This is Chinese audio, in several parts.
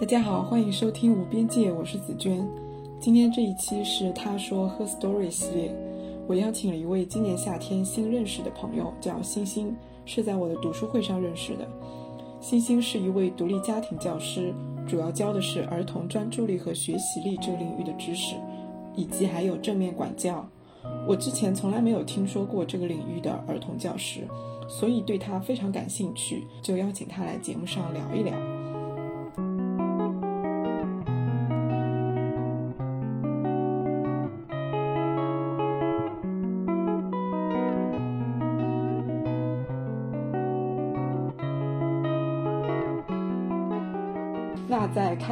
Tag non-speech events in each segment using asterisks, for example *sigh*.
大家好，欢迎收听无边界，我是紫娟。今天这一期是他说 Her Story 系列，我邀请了一位今年夏天新认识的朋友，叫星星，是在我的读书会上认识的。星星是一位独立家庭教师，主要教的是儿童专注力和学习力这个领域的知识，以及还有正面管教。我之前从来没有听说过这个领域的儿童教师，所以对他非常感兴趣，就邀请他来节目上聊一聊。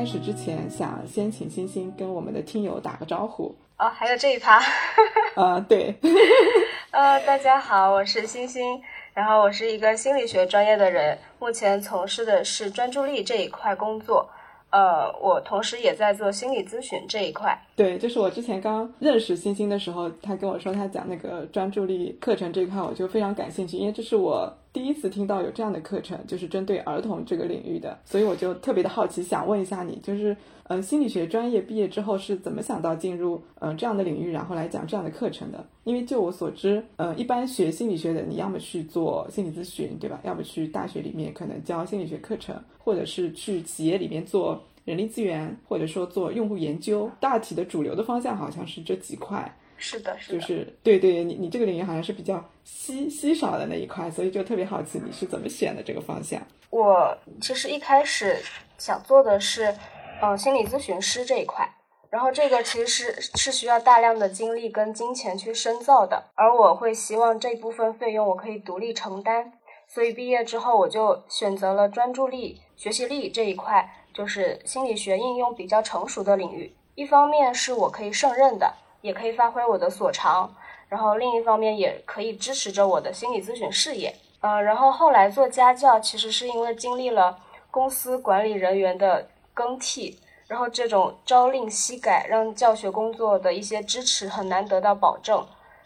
始之前，想先请星星跟我们的听友打个招呼。哦，还有这一趴。*laughs* 啊，对。*laughs* 呃，大家好，我是星星，然后我是一个心理学专业的人，目前从事的是专注力这一块工作。呃，我同时也在做心理咨询这一块。对，就是我之前刚认识星星的时候，他跟我说他讲那个专注力课程这一块，我就非常感兴趣，因为这是我第一次听到有这样的课程，就是针对儿童这个领域的，所以我就特别的好奇，想问一下你，就是，嗯，心理学专业毕业之后是怎么想到进入嗯这样的领域，然后来讲这样的课程的？因为就我所知，嗯，一般学心理学的，你要么去做心理咨询，对吧？要么去大学里面可能教心理学课程，或者是去企业里面做。人力资源，或者说做用户研究，大体的主流的方向好像是这几块。是的，是的，就是对对，你你这个领域好像是比较稀稀少的那一块，所以就特别好奇你是怎么选的这个方向。我其实一开始想做的是，嗯，心理咨询师这一块，然后这个其实是是需要大量的精力跟金钱去深造的，而我会希望这部分费用我可以独立承担，所以毕业之后我就选择了专注力、学习力这一块。就是心理学应用比较成熟的领域，一方面是我可以胜任的，也可以发挥我的所长，然后另一方面也可以支持着我的心理咨询事业。呃，然后后来做家教，其实是因为经历了公司管理人员的更替，然后这种朝令夕改，让教学工作的一些支持很难得到保证，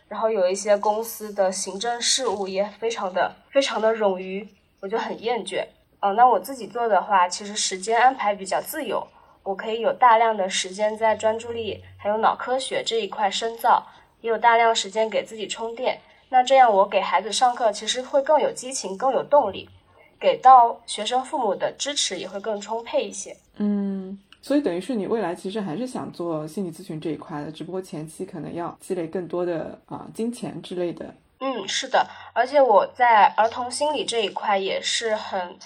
然后有一些公司的行政事务也非常的非常的冗余，我就很厌倦。哦，那我自己做的话，其实时间安排比较自由，我可以有大量的时间在专注力还有脑科学这一块深造，也有大量时间给自己充电。那这样我给孩子上课，其实会更有激情，更有动力，给到学生父母的支持也会更充沛一些。嗯，所以等于是你未来其实还是想做心理咨询这一块的，只不过前期可能要积累更多的啊金钱之类的。嗯，是的，而且我在儿童心理这一块也是很。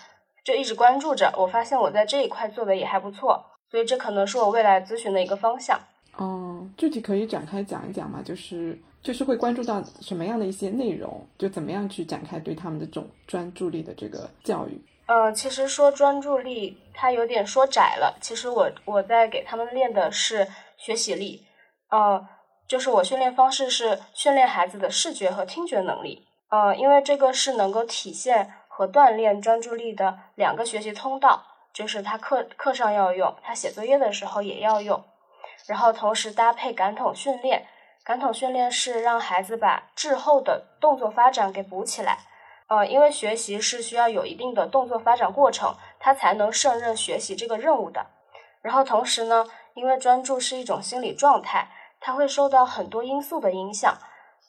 就一直关注着，我发现我在这一块做的也还不错，所以这可能是我未来咨询的一个方向。嗯，具体可以展开讲一讲吗？就是就是会关注到什么样的一些内容，就怎么样去展开对他们的这种专注力的这个教育。嗯，其实说专注力，它有点说窄了。其实我我在给他们练的是学习力，呃，就是我训练方式是训练孩子的视觉和听觉能力，呃，因为这个是能够体现。和锻炼专注力的两个学习通道，就是他课课上要用，他写作业的时候也要用，然后同时搭配感统训练。感统训练是让孩子把滞后的动作发展给补起来。呃，因为学习是需要有一定的动作发展过程，他才能胜任学习这个任务的。然后同时呢，因为专注是一种心理状态，他会受到很多因素的影响。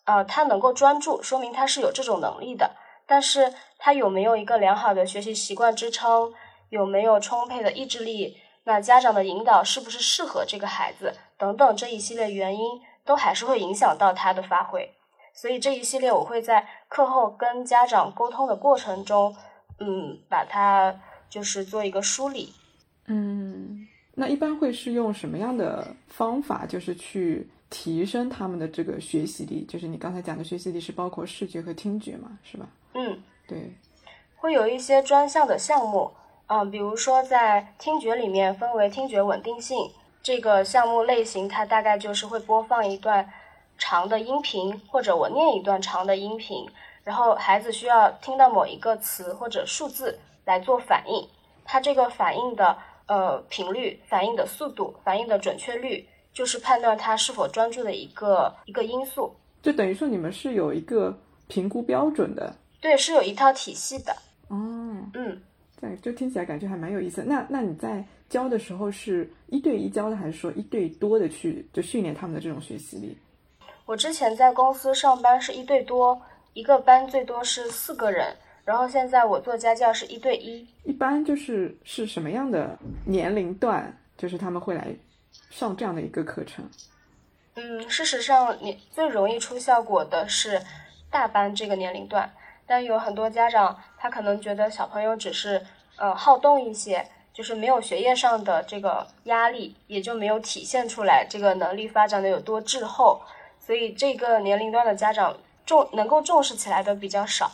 呃，他能够专注，说明他是有这种能力的。但是他有没有一个良好的学习习惯支撑？有没有充沛的意志力？那家长的引导是不是适合这个孩子？等等这一系列原因，都还是会影响到他的发挥。所以这一系列我会在课后跟家长沟通的过程中，嗯，把它就是做一个梳理。嗯，那一般会是用什么样的方法，就是去？提升他们的这个学习力，就是你刚才讲的学习力是包括视觉和听觉嘛，是吧？嗯，对，会有一些专项的项目，嗯，比如说在听觉里面分为听觉稳定性这个项目类型，它大概就是会播放一段长的音频，或者我念一段长的音频，然后孩子需要听到某一个词或者数字来做反应，它这个反应的呃频率、反应的速度、反应的准确率。就是判断他是否专注的一个一个因素，就等于说你们是有一个评估标准的，对，是有一套体系的。哦，嗯，对，就听起来感觉还蛮有意思。那那你在教的时候是一对一教的，还是说一对多的去就训练他们的这种学习力？我之前在公司上班是一对多，一个班最多是四个人，然后现在我做家教是一对一。一般就是是什么样的年龄段，就是他们会来上这样的一个课程？嗯，事实上，你最容易出效果的是大班这个年龄段，但有很多家长他可能觉得小朋友只是呃好动一些，就是没有学业上的这个压力，也就没有体现出来这个能力发展的有多滞后。所以这个年龄段的家长重能够重视起来的比较少，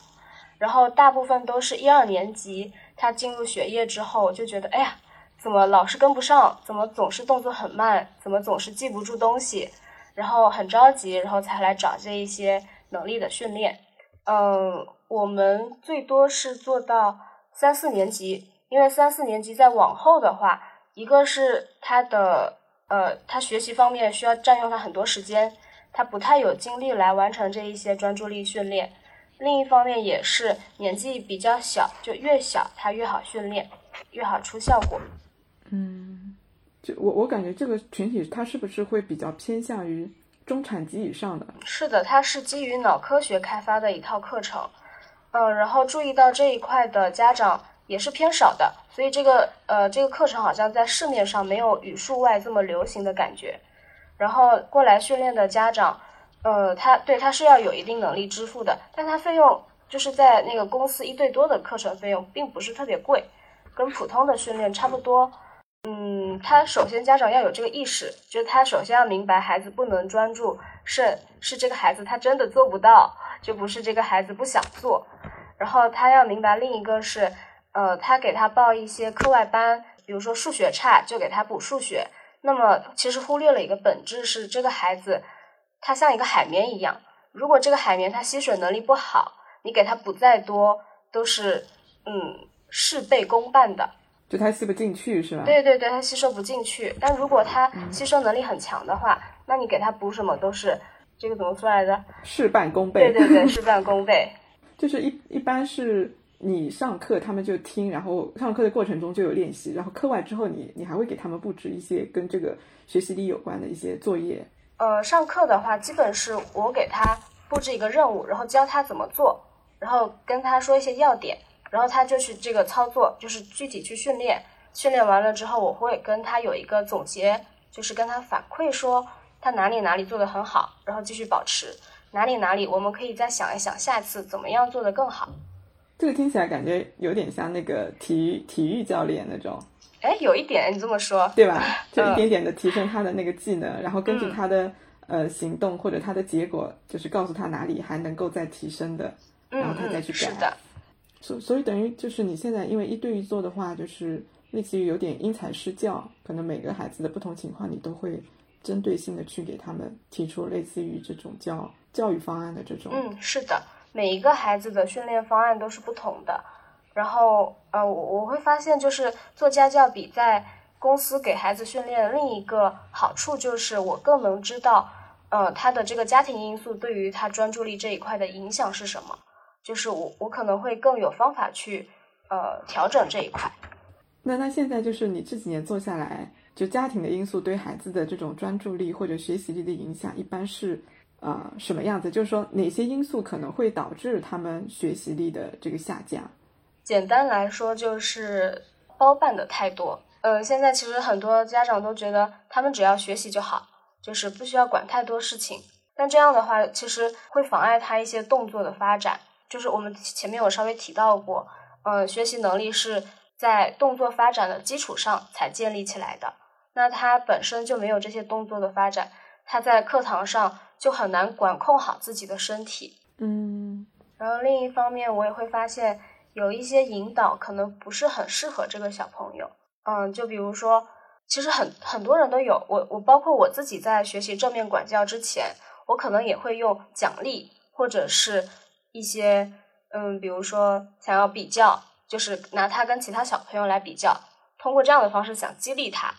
然后大部分都是一二年级，他进入学业之后就觉得，哎呀，怎么老是跟不上，怎么总是动作很慢，怎么总是记不住东西，然后很着急，然后才来找这一些能力的训练。嗯，我们最多是做到三四年级，因为三四年级再往后的话，一个是他的呃，他学习方面需要占用他很多时间。他不太有精力来完成这一些专注力训练，另一方面也是年纪比较小，就越小他越好训练，越好出效果。嗯，就我我感觉这个群体他是不是会比较偏向于中产级以上的？是的，它是基于脑科学开发的一套课程。嗯，然后注意到这一块的家长也是偏少的，所以这个呃这个课程好像在市面上没有语数外这么流行的感觉。然后过来训练的家长，呃，他对他是要有一定能力支付的，但他费用就是在那个公司一对多的课程费用并不是特别贵，跟普通的训练差不多。嗯，他首先家长要有这个意识，就是他首先要明白孩子不能专注，是是这个孩子他真的做不到，就不是这个孩子不想做。然后他要明白另一个是，呃，他给他报一些课外班，比如说数学差就给他补数学。那么其实忽略了一个本质是，这个孩子他像一个海绵一样，如果这个海绵它吸水能力不好，你给他补再多都是嗯事倍功半的，就他吸不进去是吧？对对对，他吸收不进去。但如果他吸收能力很强的话，那你给他补什么都是这个怎么说来着？事半功倍。对对对，事半功倍。就是一一般是。你上课，他们就听，然后上课的过程中就有练习，然后课外之后，你你还会给他们布置一些跟这个学习力有关的一些作业。呃，上课的话，基本是我给他布置一个任务，然后教他怎么做，然后跟他说一些要点，然后他就去这个操作，就是具体去训练。训练完了之后，我会跟他有一个总结，就是跟他反馈说他哪里哪里做得很好，然后继续保持哪里哪里，我们可以再想一想下次怎么样做得更好。这个听起来感觉有点像那个体育体育教练那种，哎，有一点你这么说，对吧？就一点点的提升他的那个技能，然后根据他的呃行动或者他的结果，就是告诉他哪里还能够再提升的，然后他再去改。是的。所所以等于就是你现在因为一对一做的话，就是类似于有点因材施教，可能每个孩子的不同情况，你都会针对性的去给他们提出类似于这种教教育方案的这种。嗯，是的。每一个孩子的训练方案都是不同的，然后呃，我我会发现就是做家教比在公司给孩子训练另一个好处就是我更能知道，呃，他的这个家庭因素对于他专注力这一块的影响是什么，就是我我可能会更有方法去呃调整这一块。那那现在就是你这几年做下来，就家庭的因素对孩子的这种专注力或者学习力的影响，一般是。呃，什么样子？就是说，哪些因素可能会导致他们学习力的这个下降？简单来说，就是包办的太多。呃，现在其实很多家长都觉得他们只要学习就好，就是不需要管太多事情。但这样的话，其实会妨碍他一些动作的发展。就是我们前面有稍微提到过，嗯，学习能力是在动作发展的基础上才建立起来的。那他本身就没有这些动作的发展，他在课堂上。就很难管控好自己的身体，嗯，然后另一方面，我也会发现有一些引导可能不是很适合这个小朋友，嗯，就比如说，其实很很多人都有，我我包括我自己在学习正面管教之前，我可能也会用奖励或者是一些，嗯，比如说想要比较，就是拿他跟其他小朋友来比较，通过这样的方式想激励他。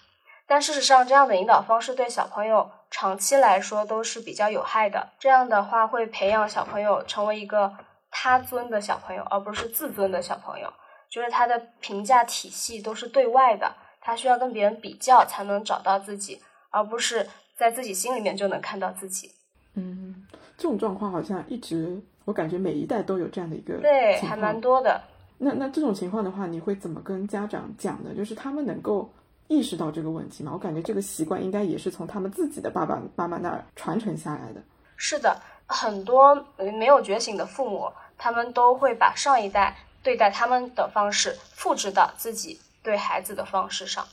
但事实上，这样的引导方式对小朋友长期来说都是比较有害的。这样的话，会培养小朋友成为一个他尊的小朋友，而不是自尊的小朋友。就是他的评价体系都是对外的，他需要跟别人比较才能找到自己，而不是在自己心里面就能看到自己。嗯，这种状况好像一直，我感觉每一代都有这样的一个对，还蛮多的。那那这种情况的话，你会怎么跟家长讲呢？就是他们能够意识到这个问题吗？我感觉这个习惯应该也是从他们自己的爸爸妈妈那儿传承下来的。是的，很多没有觉醒的父母，他们都会把上一代对待他们的方式复制到自己对孩子的方式上。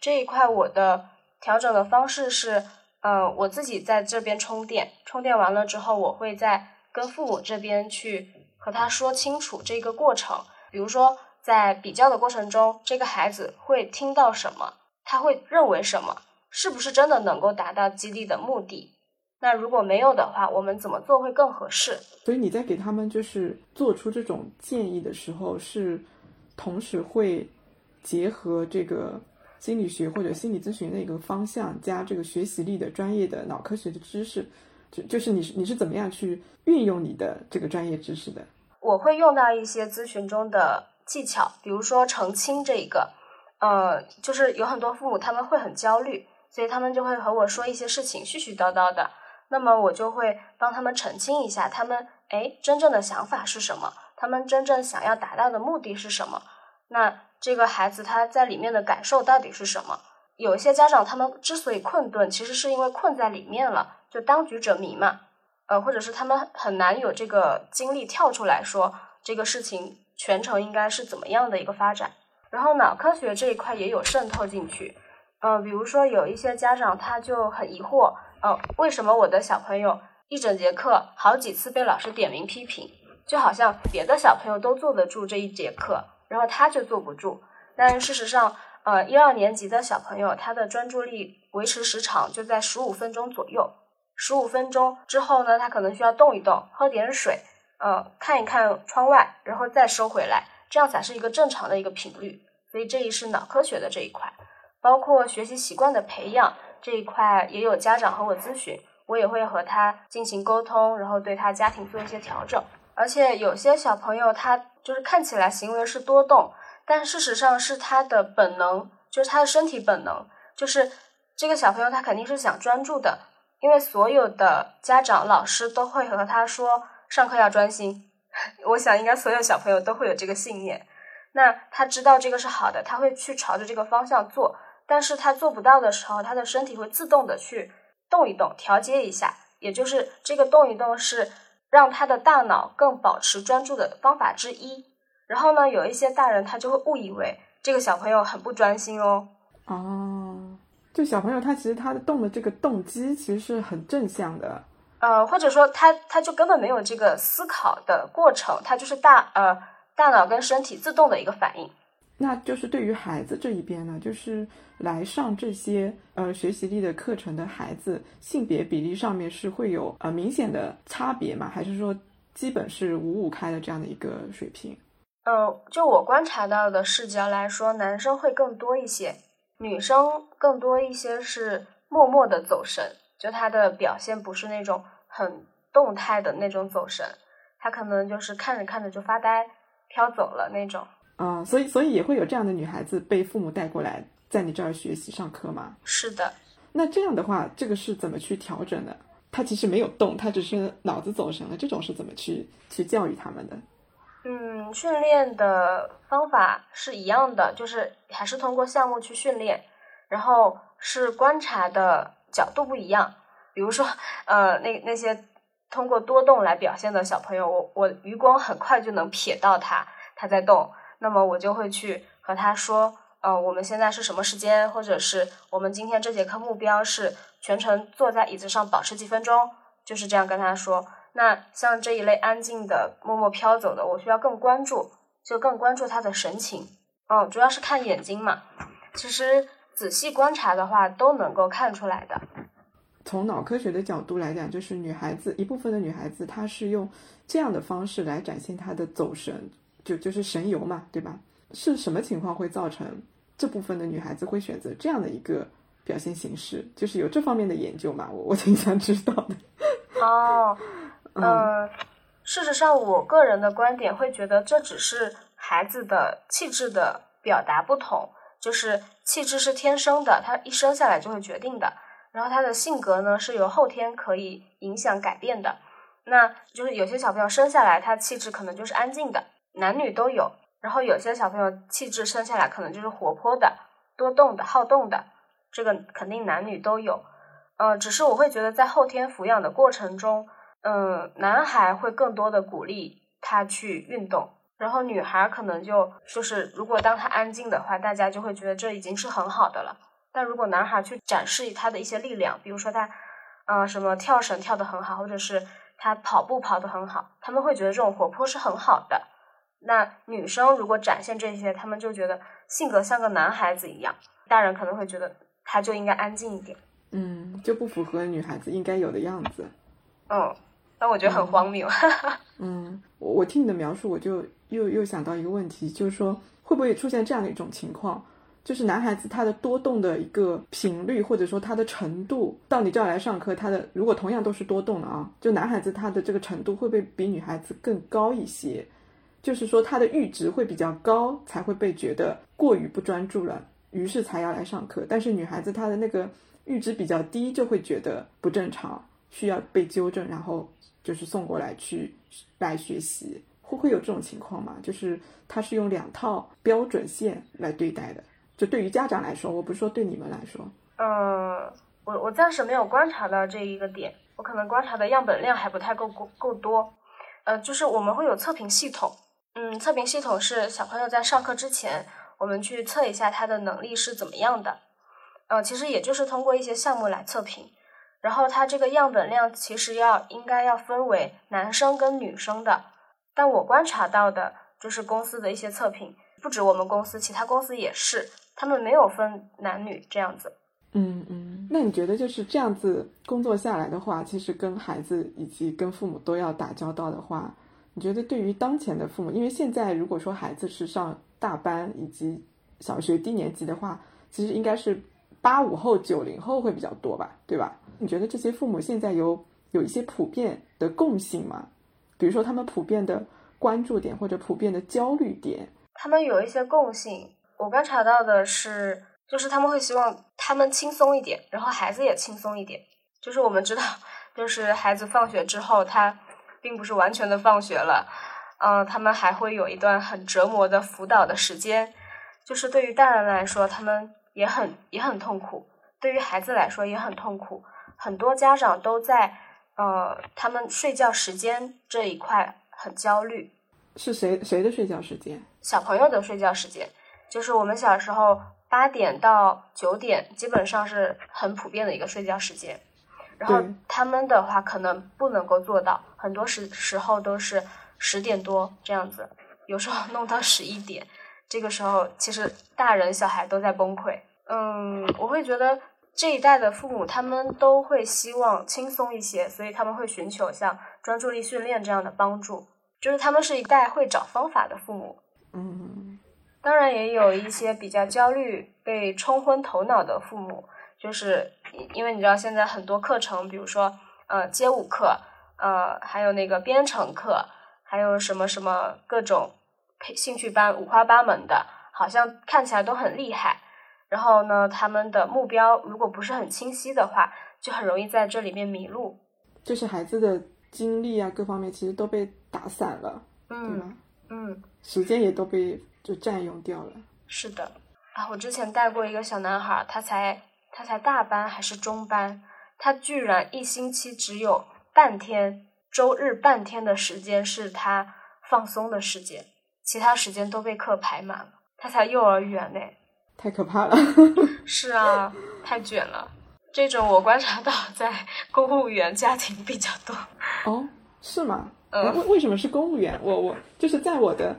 这一块我的调整的方式是，嗯，我自己在这边充电，充电完了之后，我会在跟父母这边去和他说清楚这个过程。比如说，在比较的过程中，这个孩子会听到什么？他会认为什么？是不是真的能够达到激励的目的？那如果没有的话，我们怎么做会更合适？所以你在给他们就是做出这种建议的时候，是同时会结合这个心理学或者心理咨询的一个方向，加这个学习力的专业的脑科学的知识，就就是你是你是怎么样去运用你的这个专业知识的？我会用到一些咨询中的技巧，比如说澄清这一个，呃，就是有很多父母他们会很焦虑，所以他们就会和我说一些事情絮絮叨叨的，那么我就会帮他们澄清一下，他们哎真正的想法是什么，他们真正想要达到的目的是什么，那这个孩子他在里面的感受到底是什么？有一些家长他们之所以困顿，其实是因为困在里面了，就当局者迷嘛。呃，或者是他们很难有这个精力跳出来说这个事情全程应该是怎么样的一个发展，然后脑科学这一块也有渗透进去。嗯，比如说有一些家长他就很疑惑，呃，为什么我的小朋友一整节课好几次被老师点名批评，就好像别的小朋友都坐得住这一节课，然后他就坐不住。但事实上，呃，一二年级的小朋友他的专注力维持时长就在十五分钟左右。十五分钟之后呢，他可能需要动一动，喝点水，呃，看一看窗外，然后再收回来，这样才是一个正常的一个频率。所以这一是脑科学的这一块，包括学习习惯的培养这一块，也有家长和我咨询，我也会和他进行沟通，然后对他家庭做一些调整。而且有些小朋友他就是看起来行为是多动，但事实上是他的本能，就是他的身体本能，就是这个小朋友他肯定是想专注的。因为所有的家长、老师都会和他说上课要专心，*laughs* 我想应该所有小朋友都会有这个信念。那他知道这个是好的，他会去朝着这个方向做。但是他做不到的时候，他的身体会自动的去动一动，调节一下。也就是这个动一动是让他的大脑更保持专注的方法之一。然后呢，有一些大人他就会误以为这个小朋友很不专心哦。哦。就小朋友，他其实他的动的这个动机其实是很正向的，呃，或者说他他就根本没有这个思考的过程，他就是大呃大脑跟身体自动的一个反应。那就是对于孩子这一边呢，就是来上这些呃学习力的课程的孩子，性别比例上面是会有呃明显的差别吗？还是说基本是五五开的这样的一个水平？呃，就我观察到的视角来说，男生会更多一些。女生更多一些是默默的走神，就他的表现不是那种很动态的那种走神，她可能就是看着看着就发呆飘走了那种。嗯，所以所以也会有这样的女孩子被父母带过来在你这儿学习上课吗？是的。那这样的话，这个是怎么去调整的？她其实没有动，她只是脑子走神了，这种是怎么去去教育他们的？嗯，训练的方法是一样的，就是还是通过项目去训练，然后是观察的角度不一样。比如说，呃，那那些通过多动来表现的小朋友，我我余光很快就能瞥到他他在动，那么我就会去和他说，呃，我们现在是什么时间，或者是我们今天这节课目标是全程坐在椅子上保持几分钟，就是这样跟他说。那像这一类安静的、默默飘走的，我需要更关注，就更关注他的神情。哦，主要是看眼睛嘛。其实仔细观察的话，都能够看出来的。从脑科学的角度来讲，就是女孩子一部分的女孩子，她是用这样的方式来展现她的走神，就就是神游嘛，对吧？是什么情况会造成这部分的女孩子会选择这样的一个表现形式？就是有这方面的研究嘛？我我挺想知道的。哦。*laughs* 嗯，事实上，我个人的观点会觉得这只是孩子的气质的表达不同。就是气质是天生的，他一生下来就会决定的。然后他的性格呢，是由后天可以影响改变的。那就是有些小朋友生下来，他气质可能就是安静的，男女都有。然后有些小朋友气质生下来可能就是活泼的、多动的、好动的，这个肯定男女都有。呃，只是我会觉得在后天抚养的过程中，嗯，男孩会更多的鼓励他去运动。然后女孩可能就就是，如果当他安静的话，大家就会觉得这已经是很好的了。但如果男孩去展示他的一些力量，比如说他，呃，什么跳绳跳得很好，或者是他跑步跑得很好，他们会觉得这种活泼是很好的。那女生如果展现这些，他们就觉得性格像个男孩子一样，大人可能会觉得他就应该安静一点，嗯，就不符合女孩子应该有的样子。嗯，但我觉得很荒谬。*laughs* 嗯，我我听你的描述，我就。又又想到一个问题，就是说会不会出现这样的一种情况，就是男孩子他的多动的一个频率，或者说他的程度，到你这儿来上课，他的如果同样都是多动的啊，就男孩子他的这个程度会不会比女孩子更高一些？就是说他的阈值会比较高，才会被觉得过于不专注了，于是才要来上课。但是女孩子她的那个阈值比较低，就会觉得不正常，需要被纠正，然后就是送过来去来学习。会会有这种情况吗？就是他是用两套标准线来对待的。就对于家长来说，我不是说对你们来说。嗯，我我暂时没有观察到这一个点，我可能观察的样本量还不太够够够多。呃，就是我们会有测评系统，嗯，测评系统是小朋友在上课之前，我们去测一下他的能力是怎么样的。呃，其实也就是通过一些项目来测评，然后他这个样本量其实要应该要分为男生跟女生的。但我观察到的就是公司的一些测评，不止我们公司，其他公司也是，他们没有分男女这样子。嗯嗯，那你觉得就是这样子工作下来的话，其实跟孩子以及跟父母都要打交道的话，你觉得对于当前的父母，因为现在如果说孩子是上大班以及小学低年级的话，其实应该是八五后、九零后会比较多吧，对吧？你觉得这些父母现在有有一些普遍的共性吗？比如说，他们普遍的关注点或者普遍的焦虑点，他们有一些共性。我观察到的是，就是他们会希望他们轻松一点，然后孩子也轻松一点。就是我们知道，就是孩子放学之后，他并不是完全的放学了，嗯，他们还会有一段很折磨的辅导的时间。就是对于大人来说，他们也很也很痛苦；对于孩子来说也很痛苦。很多家长都在。呃，他们睡觉时间这一块很焦虑，是谁谁的睡觉时间？小朋友的睡觉时间，就是我们小时候八点到九点，基本上是很普遍的一个睡觉时间。然后他们的话可能不能够做到，很多时时候都是十点多这样子，有时候弄到十一点。这个时候其实大人小孩都在崩溃。嗯，我会觉得。这一代的父母，他们都会希望轻松一些，所以他们会寻求像专注力训练这样的帮助。就是他们是一代会找方法的父母。嗯，当然也有一些比较焦虑、被冲昏头脑的父母，就是因为你知道现在很多课程，比如说呃街舞课，呃还有那个编程课，还有什么什么各种培兴趣班，五花八门的，好像看起来都很厉害。然后呢，他们的目标如果不是很清晰的话，就很容易在这里面迷路。就是孩子的精力啊，各方面其实都被打散了，对吗？嗯，时间也都被就占用掉了。是的，啊，我之前带过一个小男孩，他才他才大班还是中班，他居然一星期只有半天，周日半天的时间是他放松的时间，其他时间都被课排满了。他才幼儿园呢。太可怕了，*laughs* 是啊，太卷了。这种我观察到在公务员家庭比较多。哦，是吗？呃，为为什么是公务员？我我就是在我的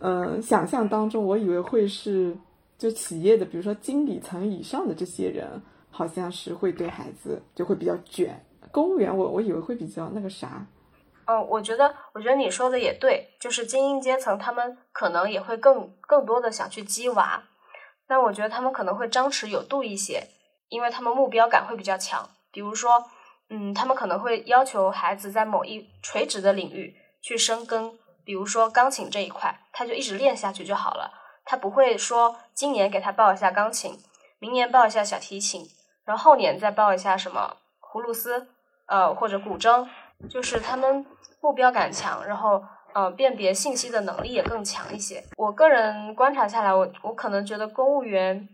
嗯想象当中，我以为会是就企业的，比如说经理层以上的这些人，好像是会对孩子就会比较卷。公务员，我我以为会比较那个啥。嗯，我觉得我觉得你说的也对，就是精英阶层，他们可能也会更更多的想去激娃。但我觉得他们可能会张弛有度一些，因为他们目标感会比较强。比如说，嗯，他们可能会要求孩子在某一垂直的领域去深耕，比如说钢琴这一块，他就一直练下去就好了。他不会说今年给他报一下钢琴，明年报一下小提琴，然后后年再报一下什么葫芦丝，呃或者古筝，就是他们目标感强，然后呃辨别信息的能力也更强一些。我个人观察下来，我我可能觉得公务员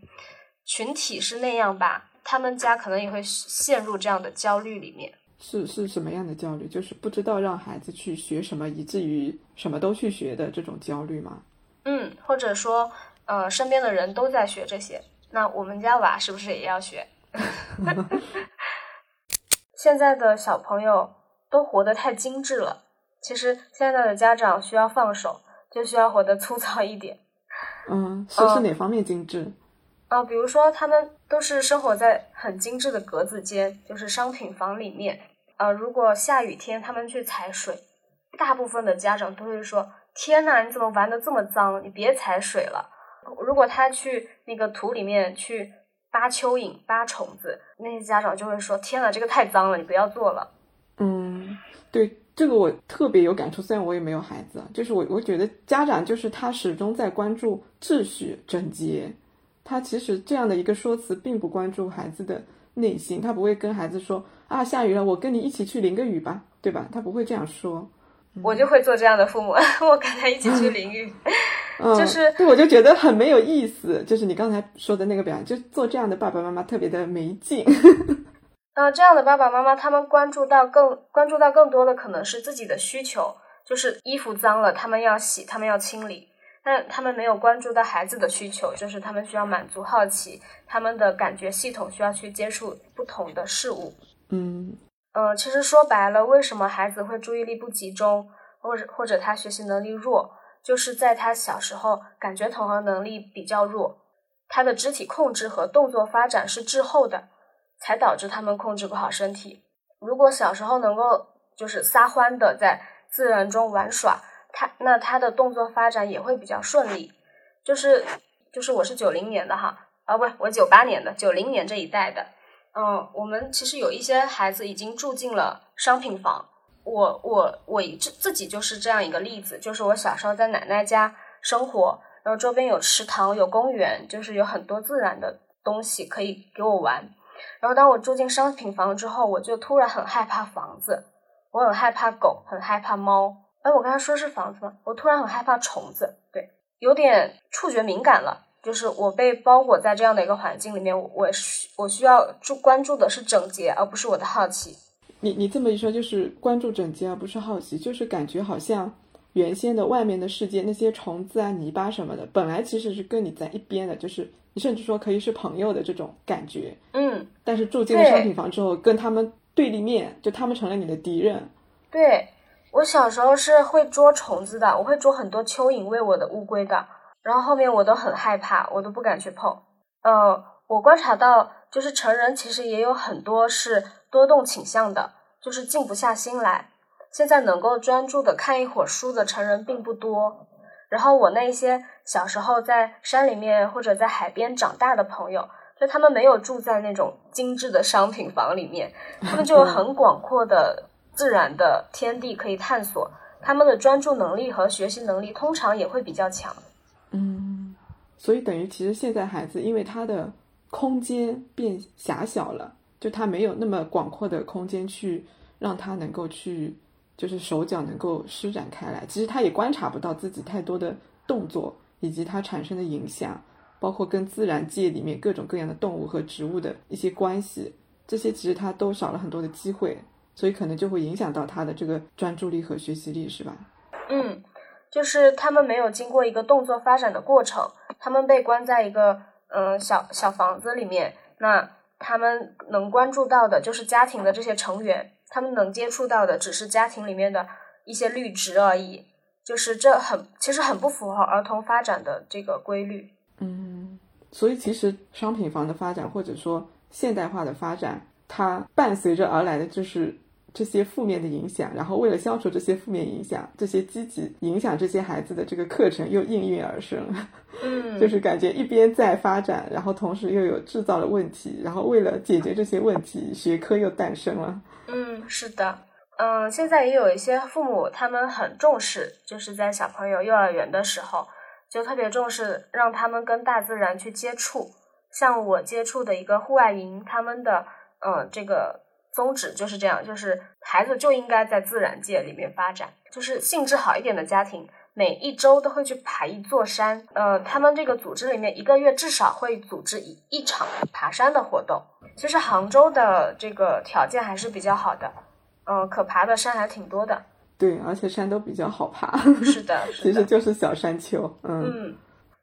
群体是那样吧，他们家可能也会陷入这样的焦虑里面。是是什么样的焦虑？就是不知道让孩子去学什么，以至于什么都去学的这种焦虑吗？嗯，或者说，呃，身边的人都在学这些，那我们家娃是不是也要学？*laughs* 现在的小朋友都活得太精致了，其实现在的家长需要放手，就需要活得粗糙一点。嗯，是是哪方面精致？啊，比如说他们都是生活在很精致的格子间，就是商品房里面。呃，如果下雨天他们去踩水，大部分的家长都会说：“天呐，你怎么玩的这么脏？你别踩水了。”如果他去那个土里面去扒蚯蚓、扒虫子，那些家长就会说：“天呐，这个太脏了，你不要做了。”嗯，对，这个我特别有感触。虽然我也没有孩子，就是我我觉得家长就是他始终在关注秩序、整洁，他其实这样的一个说辞并不关注孩子的内心，他不会跟孩子说。啊，下雨了，我跟你一起去淋个雨吧，对吧？他不会这样说。我就会做这样的父母，*laughs* 我跟他一起去淋雨，*laughs* 就是，对我就觉得很没有意思。就是你刚才说的那个表现，就做这样的爸爸妈妈特别的没劲。啊，*laughs* 这样的爸爸妈妈，他们关注到更关注到更多的可能是自己的需求，就是衣服脏了，他们要洗，他们要清理。但他们没有关注到孩子的需求，就是他们需要满足好奇，他们的感觉系统需要去接触不同的事物。嗯呃，其实说白了，为什么孩子会注意力不集中，或者或者他学习能力弱，就是在他小时候感觉统合能力比较弱，他的肢体控制和动作发展是滞后的，才导致他们控制不好身体。如果小时候能够就是撒欢的在自然中玩耍，他那他的动作发展也会比较顺利。就是就是我是九零年的哈，啊不，我九八年的，九零年这一代的。嗯，我们其实有一些孩子已经住进了商品房。我我我自自己就是这样一个例子，就是我小时候在奶奶家生活，然后周边有池塘、有公园，就是有很多自然的东西可以给我玩。然后当我住进商品房之后，我就突然很害怕房子，我很害怕狗，很害怕猫。哎，我刚才说是房子吗？我突然很害怕虫子，对，有点触觉敏感了。就是我被包裹在这样的一个环境里面，我需我需要注关注的是整洁，而不是我的好奇。你你这么一说，就是关注整洁而不是好奇，就是感觉好像原先的外面的世界那些虫子啊、泥巴什么的，本来其实是跟你在一边的，就是你甚至说可以是朋友的这种感觉。嗯。但是住进了商品房之后，跟他们对立面，就他们成了你的敌人。对我小时候是会捉虫子的，我会捉很多蚯蚓喂我的乌龟的。然后后面我都很害怕，我都不敢去碰。呃，我观察到，就是成人其实也有很多是多动倾向的，就是静不下心来。现在能够专注的看一会儿书的成人并不多。然后我那些小时候在山里面或者在海边长大的朋友，就他们没有住在那种精致的商品房里面，他们就有很广阔的自然的天地可以探索。他们的专注能力和学习能力通常也会比较强。嗯，所以等于其实现在孩子因为他的空间变狭小了，就他没有那么广阔的空间去让他能够去，就是手脚能够施展开来。其实他也观察不到自己太多的动作以及它产生的影响，包括跟自然界里面各种各样的动物和植物的一些关系，这些其实他都少了很多的机会，所以可能就会影响到他的这个专注力和学习力，是吧？嗯。就是他们没有经过一个动作发展的过程，他们被关在一个嗯小小房子里面，那他们能关注到的就是家庭的这些成员，他们能接触到的只是家庭里面的一些绿植而已，就是这很其实很不符合儿童发展的这个规律。嗯，所以其实商品房的发展或者说现代化的发展，它伴随着而来的就是。这些负面的影响，然后为了消除这些负面影响，这些积极影响这些孩子的这个课程又应运而生。嗯，*laughs* 就是感觉一边在发展，然后同时又有制造了问题，然后为了解决这些问题，学科又诞生了。嗯，是的，嗯，现在也有一些父母他们很重视，就是在小朋友幼儿园的时候就特别重视让他们跟大自然去接触。像我接触的一个户外营，他们的呃这个宗旨就是这样，就是孩子就应该在自然界里面发展。就是兴致好一点的家庭，每一周都会去爬一座山。呃，他们这个组织里面一个月至少会组织一一场爬山的活动。其实杭州的这个条件还是比较好的，嗯，可爬的山还挺多的。对，而且山都比较好爬。是的，*laughs* 其实就是小山丘。嗯嗯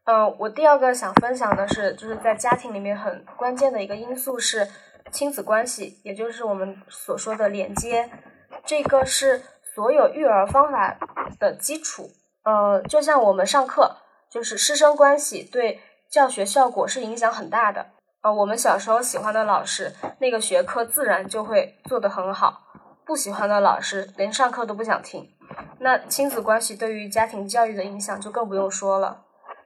嗯，我第二个想分享的是，就是在家庭里面很关键的一个因素是亲子关系，也就是我们所说的连接。这个是所有育儿方法的基础。呃，就像我们上课，就是师生关系对教学效果是影响很大的。呃，我们小时候喜欢的老师，那个学科自然就会做得很好。不喜欢的老师连上课都不想听，那亲子关系对于家庭教育的影响就更不用说了。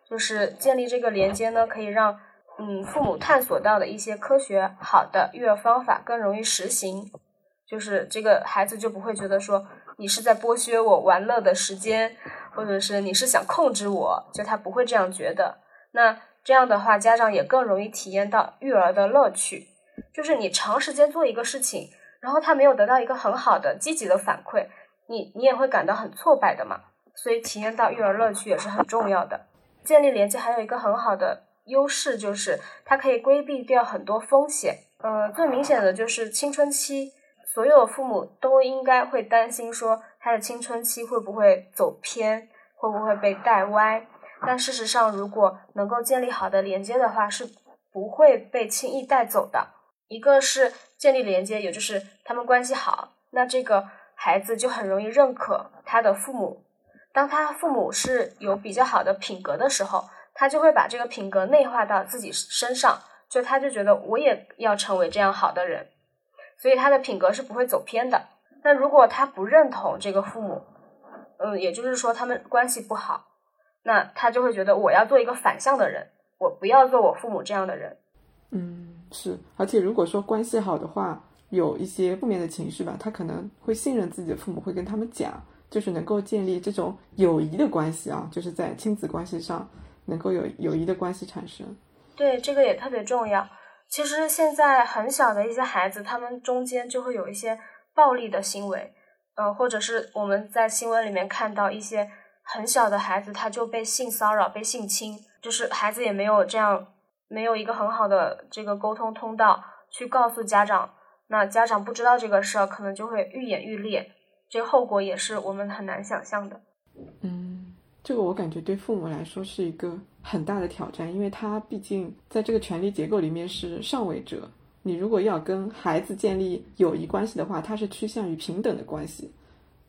就是建立这个连接呢，可以让嗯父母探索到的一些科学好的育儿方法更容易实行。就是这个孩子就不会觉得说你是在剥削我玩乐的时间，或者是你是想控制我，就他不会这样觉得。那这样的话，家长也更容易体验到育儿的乐趣。就是你长时间做一个事情。然后他没有得到一个很好的积极的反馈，你你也会感到很挫败的嘛。所以体验到育儿乐趣也是很重要的。建立连接还有一个很好的优势就是它可以规避掉很多风险。呃，最明显的就是青春期，所有父母都应该会担心说他的青春期会不会走偏，会不会被带歪。但事实上，如果能够建立好的连接的话，是不会被轻易带走的。一个是建立连接，也就是他们关系好，那这个孩子就很容易认可他的父母。当他父母是有比较好的品格的时候，他就会把这个品格内化到自己身上，就他就觉得我也要成为这样好的人，所以他的品格是不会走偏的。那如果他不认同这个父母，嗯，也就是说他们关系不好，那他就会觉得我要做一个反向的人，我不要做我父母这样的人。嗯。是，而且如果说关系好的话，有一些负面的情绪吧，他可能会信任自己的父母，会跟他们讲，就是能够建立这种友谊的关系啊，就是在亲子关系上能够有友谊的关系产生。对，这个也特别重要。其实现在很小的一些孩子，他们中间就会有一些暴力的行为，呃，或者是我们在新闻里面看到一些很小的孩子他就被性骚扰、被性侵，就是孩子也没有这样。没有一个很好的这个沟通通道去告诉家长，那家长不知道这个事儿，可能就会愈演愈烈，这个后果也是我们很难想象的。嗯，这个我感觉对父母来说是一个很大的挑战，因为他毕竟在这个权力结构里面是上位者。你如果要跟孩子建立友谊关系的话，他是趋向于平等的关系，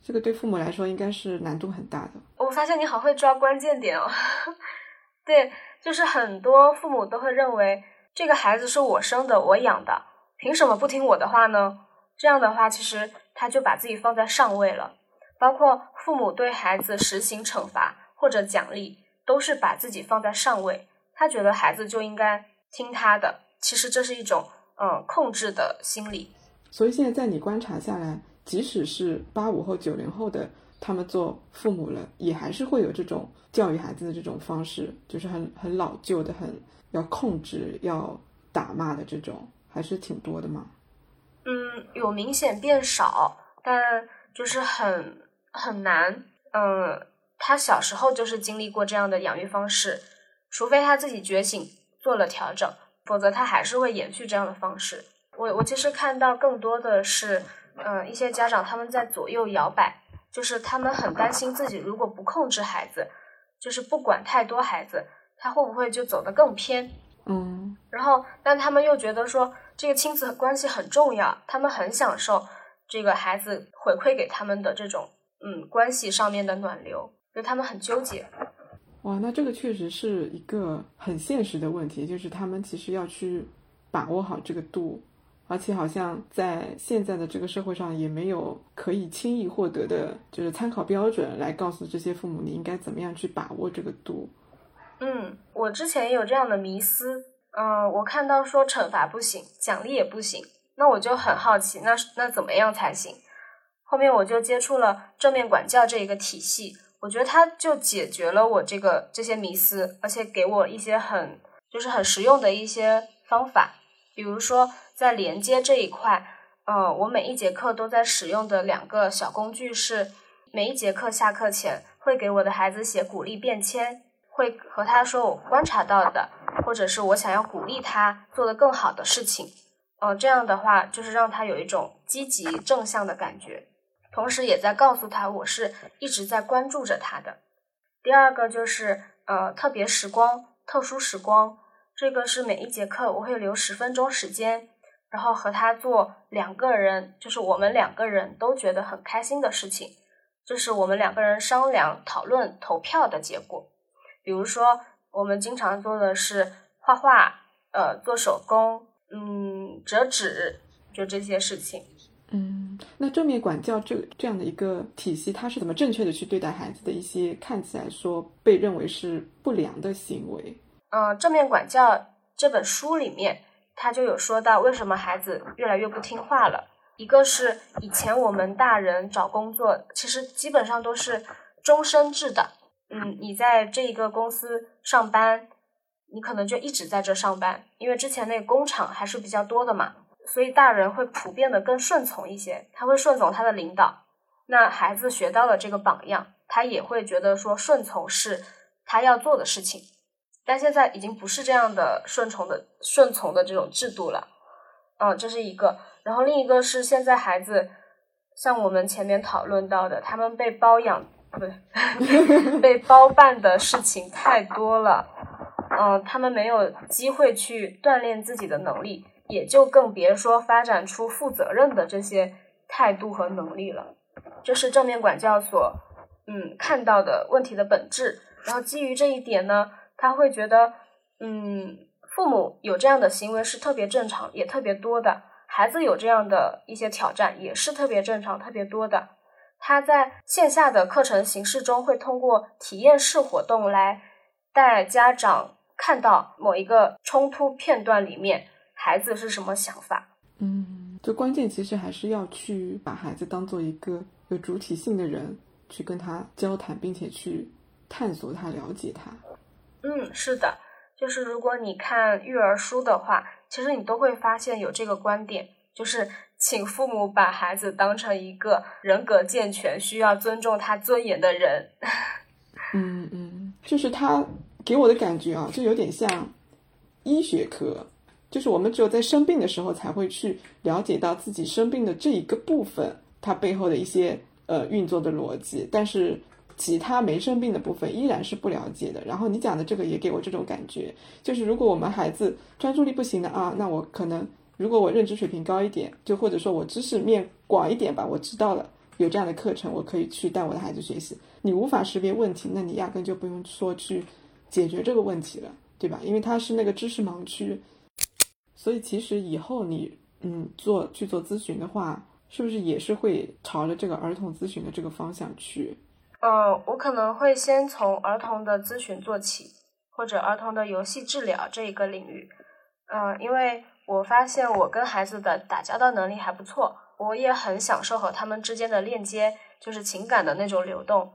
这个对父母来说应该是难度很大的。我发现你好会抓关键点哦，*laughs* 对。就是很多父母都会认为这个孩子是我生的，我养的，凭什么不听我的话呢？这样的话，其实他就把自己放在上位了。包括父母对孩子实行惩罚或者奖励，都是把自己放在上位。他觉得孩子就应该听他的，其实这是一种嗯控制的心理。所以现在在你观察下来，即使是八五后、九零后的。他们做父母了，也还是会有这种教育孩子的这种方式，就是很很老旧的，很要控制、要打骂的这种，还是挺多的嘛。嗯，有明显变少，但就是很很难。嗯，他小时候就是经历过这样的养育方式，除非他自己觉醒做了调整，否则他还是会延续这样的方式。我我其实看到更多的是，嗯，一些家长他们在左右摇摆。就是他们很担心自己如果不控制孩子，就是不管太多孩子，他会不会就走得更偏？嗯。然后，但他们又觉得说这个亲子关系很重要，他们很享受这个孩子回馈给他们的这种嗯关系上面的暖流，就他们很纠结。哇，那这个确实是一个很现实的问题，就是他们其实要去把握好这个度。而且好像在现在的这个社会上，也没有可以轻易获得的，就是参考标准来告诉这些父母你应该怎么样去把握这个度。嗯，我之前也有这样的迷思。嗯，我看到说惩罚不行，奖励也不行，那我就很好奇，那那怎么样才行？后面我就接触了正面管教这一个体系，我觉得它就解决了我这个这些迷思，而且给我一些很就是很实用的一些方法。比如说在连接这一块，呃，我每一节课都在使用的两个小工具是，每一节课下课前会给我的孩子写鼓励便签，会和他说我观察到的，或者是我想要鼓励他做的更好的事情。呃，这样的话就是让他有一种积极正向的感觉，同时也在告诉他我是一直在关注着他的。第二个就是呃特别时光、特殊时光，这个是每一节课我会留十分钟时间，然后和他做两个人，就是我们两个人都觉得很开心的事情，这是我们两个人商量、讨论、投票的结果。比如说，我们经常做的是画画，呃，做手工。嗯，折纸就这些事情。嗯，那正面管教这这样的一个体系，它是怎么正确的去对待孩子的一些看起来说被认为是不良的行为？嗯，正面管教这本书里面，他就有说到为什么孩子越来越不听话了。一个是以前我们大人找工作，其实基本上都是终身制的。嗯，你在这一个公司上班。你可能就一直在这上班，因为之前那个工厂还是比较多的嘛，所以大人会普遍的更顺从一些，他会顺从他的领导。那孩子学到了这个榜样，他也会觉得说顺从是他要做的事情。但现在已经不是这样的顺从的顺从的这种制度了。嗯，这是一个。然后另一个是现在孩子，像我们前面讨论到的，他们被包养不对，*laughs* 被包办的事情太多了。嗯，他们没有机会去锻炼自己的能力，也就更别说发展出负责任的这些态度和能力了。这是正面管教所嗯看到的问题的本质。然后基于这一点呢，他会觉得嗯，父母有这样的行为是特别正常，也特别多的。孩子有这样的一些挑战也是特别正常、特别多的。他在线下的课程形式中会通过体验式活动来带家长。看到某一个冲突片段里面，孩子是什么想法？嗯，就关键其实还是要去把孩子当做一个有主体性的人，去跟他交谈，并且去探索他、了解他。嗯，是的，就是如果你看育儿书的话，其实你都会发现有这个观点，就是请父母把孩子当成一个人格健全、需要尊重他尊严的人。*laughs* 嗯嗯，就是他。给我的感觉啊，就有点像医学科，就是我们只有在生病的时候才会去了解到自己生病的这一个部分，它背后的一些呃运作的逻辑，但是其他没生病的部分依然是不了解的。然后你讲的这个也给我这种感觉，就是如果我们孩子专注力不行的啊，那我可能如果我认知水平高一点，就或者说我知识面广一点吧，我知道了有这样的课程，我可以去带我的孩子学习。你无法识别问题，那你压根就不用说去。解决这个问题了，对吧？因为它是那个知识盲区，所以其实以后你嗯做去做咨询的话，是不是也是会朝着这个儿童咨询的这个方向去？呃，我可能会先从儿童的咨询做起，或者儿童的游戏治疗这一个领域。嗯，因为我发现我跟孩子的打交道能力还不错，我也很享受和他们之间的链接，就是情感的那种流动。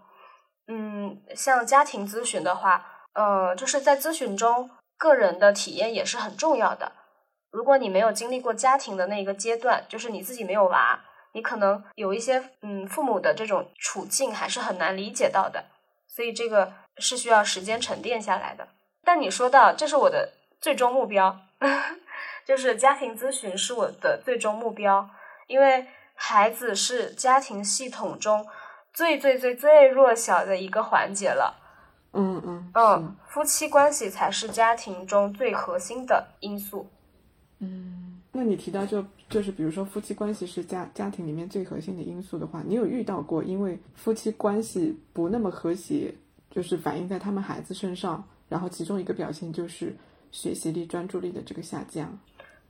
嗯，像家庭咨询的话。呃，就是在咨询中，个人的体验也是很重要的。如果你没有经历过家庭的那个阶段，就是你自己没有娃，你可能有一些嗯父母的这种处境还是很难理解到的。所以这个是需要时间沉淀下来的。但你说到这是我的最终目标，*laughs* 就是家庭咨询是我的最终目标，因为孩子是家庭系统中最最最最弱小的一个环节了。嗯嗯嗯，夫妻关系才是家庭中最核心的因素。嗯，那你提到就就是比如说夫妻关系是家家庭里面最核心的因素的话，你有遇到过因为夫妻关系不那么和谐，就是反映在他们孩子身上，然后其中一个表现就是学习力、专注力的这个下降？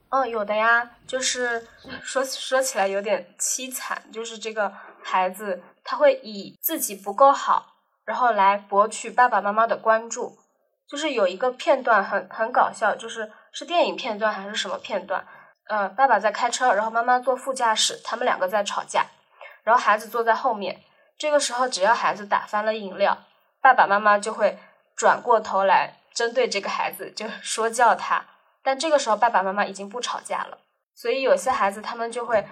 嗯，有的呀，就是说说起来有点凄惨，就是这个孩子他会以自己不够好。然后来博取爸爸妈妈的关注，就是有一个片段很很搞笑，就是是电影片段还是什么片段？呃，爸爸在开车，然后妈妈坐副驾驶，他们两个在吵架，然后孩子坐在后面，这个时候，只要孩子打翻了饮料，爸爸妈妈就会转过头来针对这个孩子就说教他。但这个时候，爸爸妈妈已经不吵架了，所以有些孩子他们就会，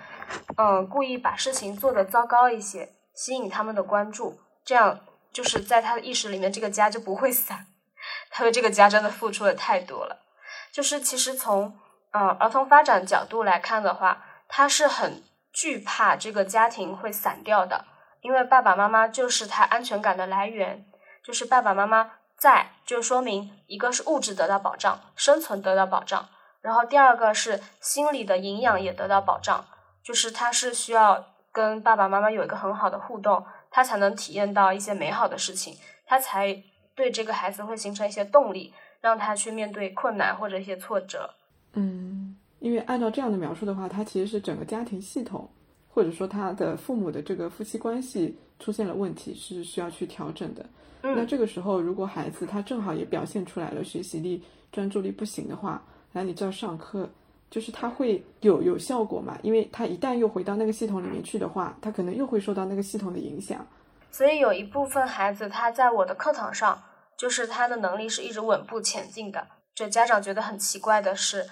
嗯，故意把事情做得糟糕一些，吸引他们的关注，这样就是在他的意识里面，这个家就不会散。*laughs* 他为这个家真的付出的太多了。就是其实从嗯儿童发展角度来看的话，他是很惧怕这个家庭会散掉的，因为爸爸妈妈就是他安全感的来源，就是爸爸妈妈在，就说明一个是物质得到保障，生存得到保障，然后第二个是心理的营养也得到保障，就是他是需要跟爸爸妈妈有一个很好的互动，他才能体验到一些美好的事情，他才对这个孩子会形成一些动力。让他去面对困难或者一些挫折。嗯，因为按照这样的描述的话，他其实是整个家庭系统，或者说他的父母的这个夫妻关系出现了问题，是需要去调整的。那这个时候，如果孩子他正好也表现出来了学习力、专注力不行的话，那你知道上课就是他会有有效果嘛？因为他一旦又回到那个系统里面去的话，他可能又会受到那个系统的影响。所以有一部分孩子他在我的课堂上。就是他的能力是一直稳步前进的，这家长觉得很奇怪的是，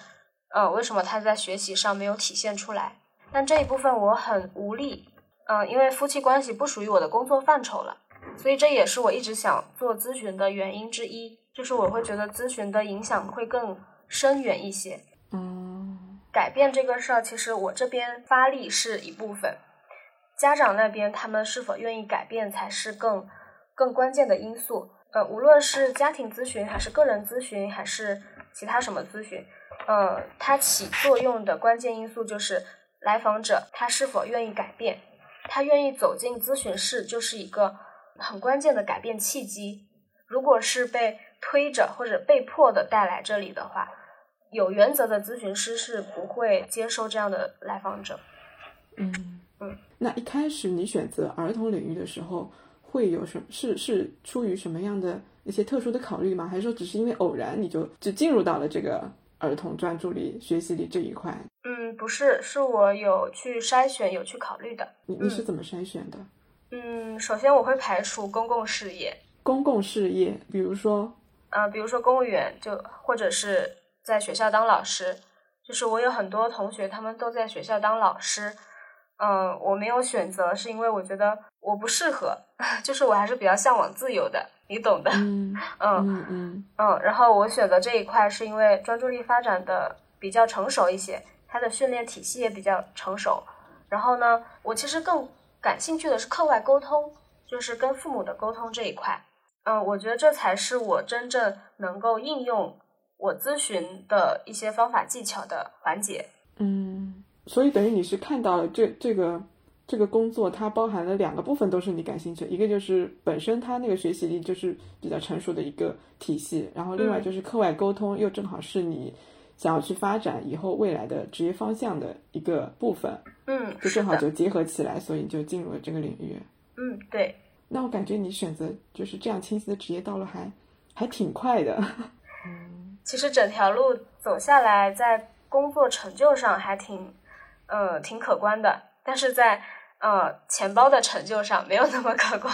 呃，为什么他在学习上没有体现出来？但这一部分我很无力，嗯，因为夫妻关系不属于我的工作范畴了，所以这也是我一直想做咨询的原因之一，就是我会觉得咨询的影响会更深远一些。嗯，改变这个事儿，其实我这边发力是一部分，家长那边他们是否愿意改变才是更更关键的因素。呃，无论是家庭咨询，还是个人咨询，还是其他什么咨询，呃，它起作用的关键因素就是来访者他是否愿意改变，他愿意走进咨询室就是一个很关键的改变契机。如果是被推着或者被迫的带来这里的话，有原则的咨询师是不会接受这样的来访者。嗯嗯，那一开始你选择儿童领域的时候。会有什是是出于什么样的一些特殊的考虑吗？还是说只是因为偶然你就就进入到了这个儿童专注力、学习力这一块？嗯，不是，是我有去筛选、有去考虑的。你你是怎么筛选的？嗯，首先我会排除公共事业。公共事业，比如说，呃，比如说公务员，就或者是在学校当老师。就是我有很多同学，他们都在学校当老师。嗯，我没有选择，是因为我觉得我不适合，*laughs* 就是我还是比较向往自由的，你懂的。嗯嗯嗯嗯。然后我选择这一块，是因为专注力发展的比较成熟一些，它的训练体系也比较成熟。然后呢，我其实更感兴趣的是课外沟通，就是跟父母的沟通这一块。嗯，我觉得这才是我真正能够应用我咨询的一些方法技巧的环节。嗯。所以等于你是看到了这这个这个工作，它包含了两个部分，都是你感兴趣。一个就是本身它那个学习力就是比较成熟的一个体系，然后另外就是课外沟通，又正好是你想要去发展以后未来的职业方向的一个部分。嗯，就正好就结合起来，所以你就进入了这个领域。嗯，对。那我感觉你选择就是这样清晰的职业道路还还挺快的。*laughs* 嗯，其实整条路走下来，在工作成就上还挺。嗯，挺可观的，但是在呃钱包的成就上没有那么可观。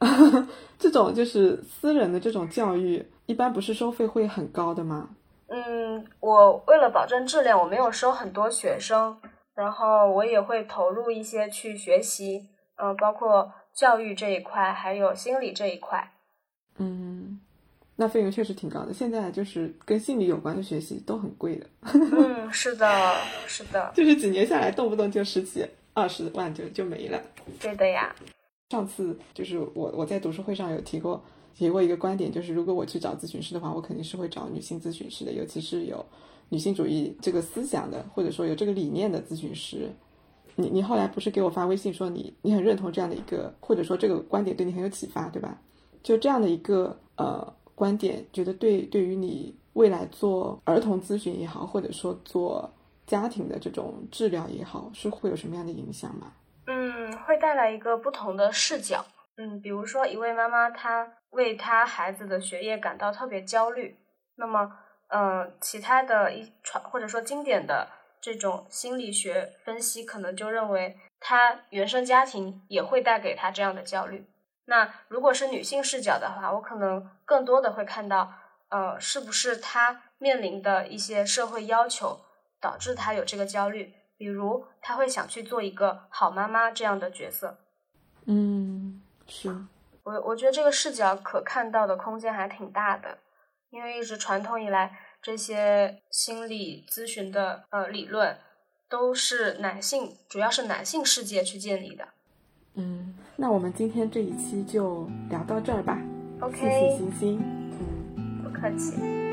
*laughs* *laughs* 这种就是私人的这种教育，一般不是收费会很高的吗？嗯，我为了保证质量，我没有收很多学生，然后我也会投入一些去学习，嗯，包括教育这一块，还有心理这一块。嗯。那费用确实挺高的，现在就是跟心理有关的学习都很贵的。*laughs* 嗯，是的，是的，就是几年下来，动不动就十几、二十万就就没了。对的呀。上次就是我我在读书会上有提过提过一个观点，就是如果我去找咨询师的话，我肯定是会找女性咨询师的，尤其是有女性主义这个思想的，或者说有这个理念的咨询师。你你后来不是给我发微信说你你很认同这样的一个，或者说这个观点对你很有启发，对吧？就这样的一个呃。观点觉得对，对于你未来做儿童咨询也好，或者说做家庭的这种治疗也好，是会有什么样的影响吗？嗯，会带来一个不同的视角。嗯，比如说一位妈妈，她为她孩子的学业感到特别焦虑，那么，嗯，其他的一传或者说经典的这种心理学分析，可能就认为他原生家庭也会带给他这样的焦虑。那如果是女性视角的话，我可能更多的会看到，呃，是不是她面临的一些社会要求导致她有这个焦虑？比如，她会想去做一个好妈妈这样的角色。嗯，是我我觉得这个视角可看到的空间还挺大的，因为一直传统以来。这些心理咨询的呃理论，都是男性，主要是男性世界去建立的。嗯，那我们今天这一期就聊到这儿吧。OK，谢谢星星。嗯，不客气。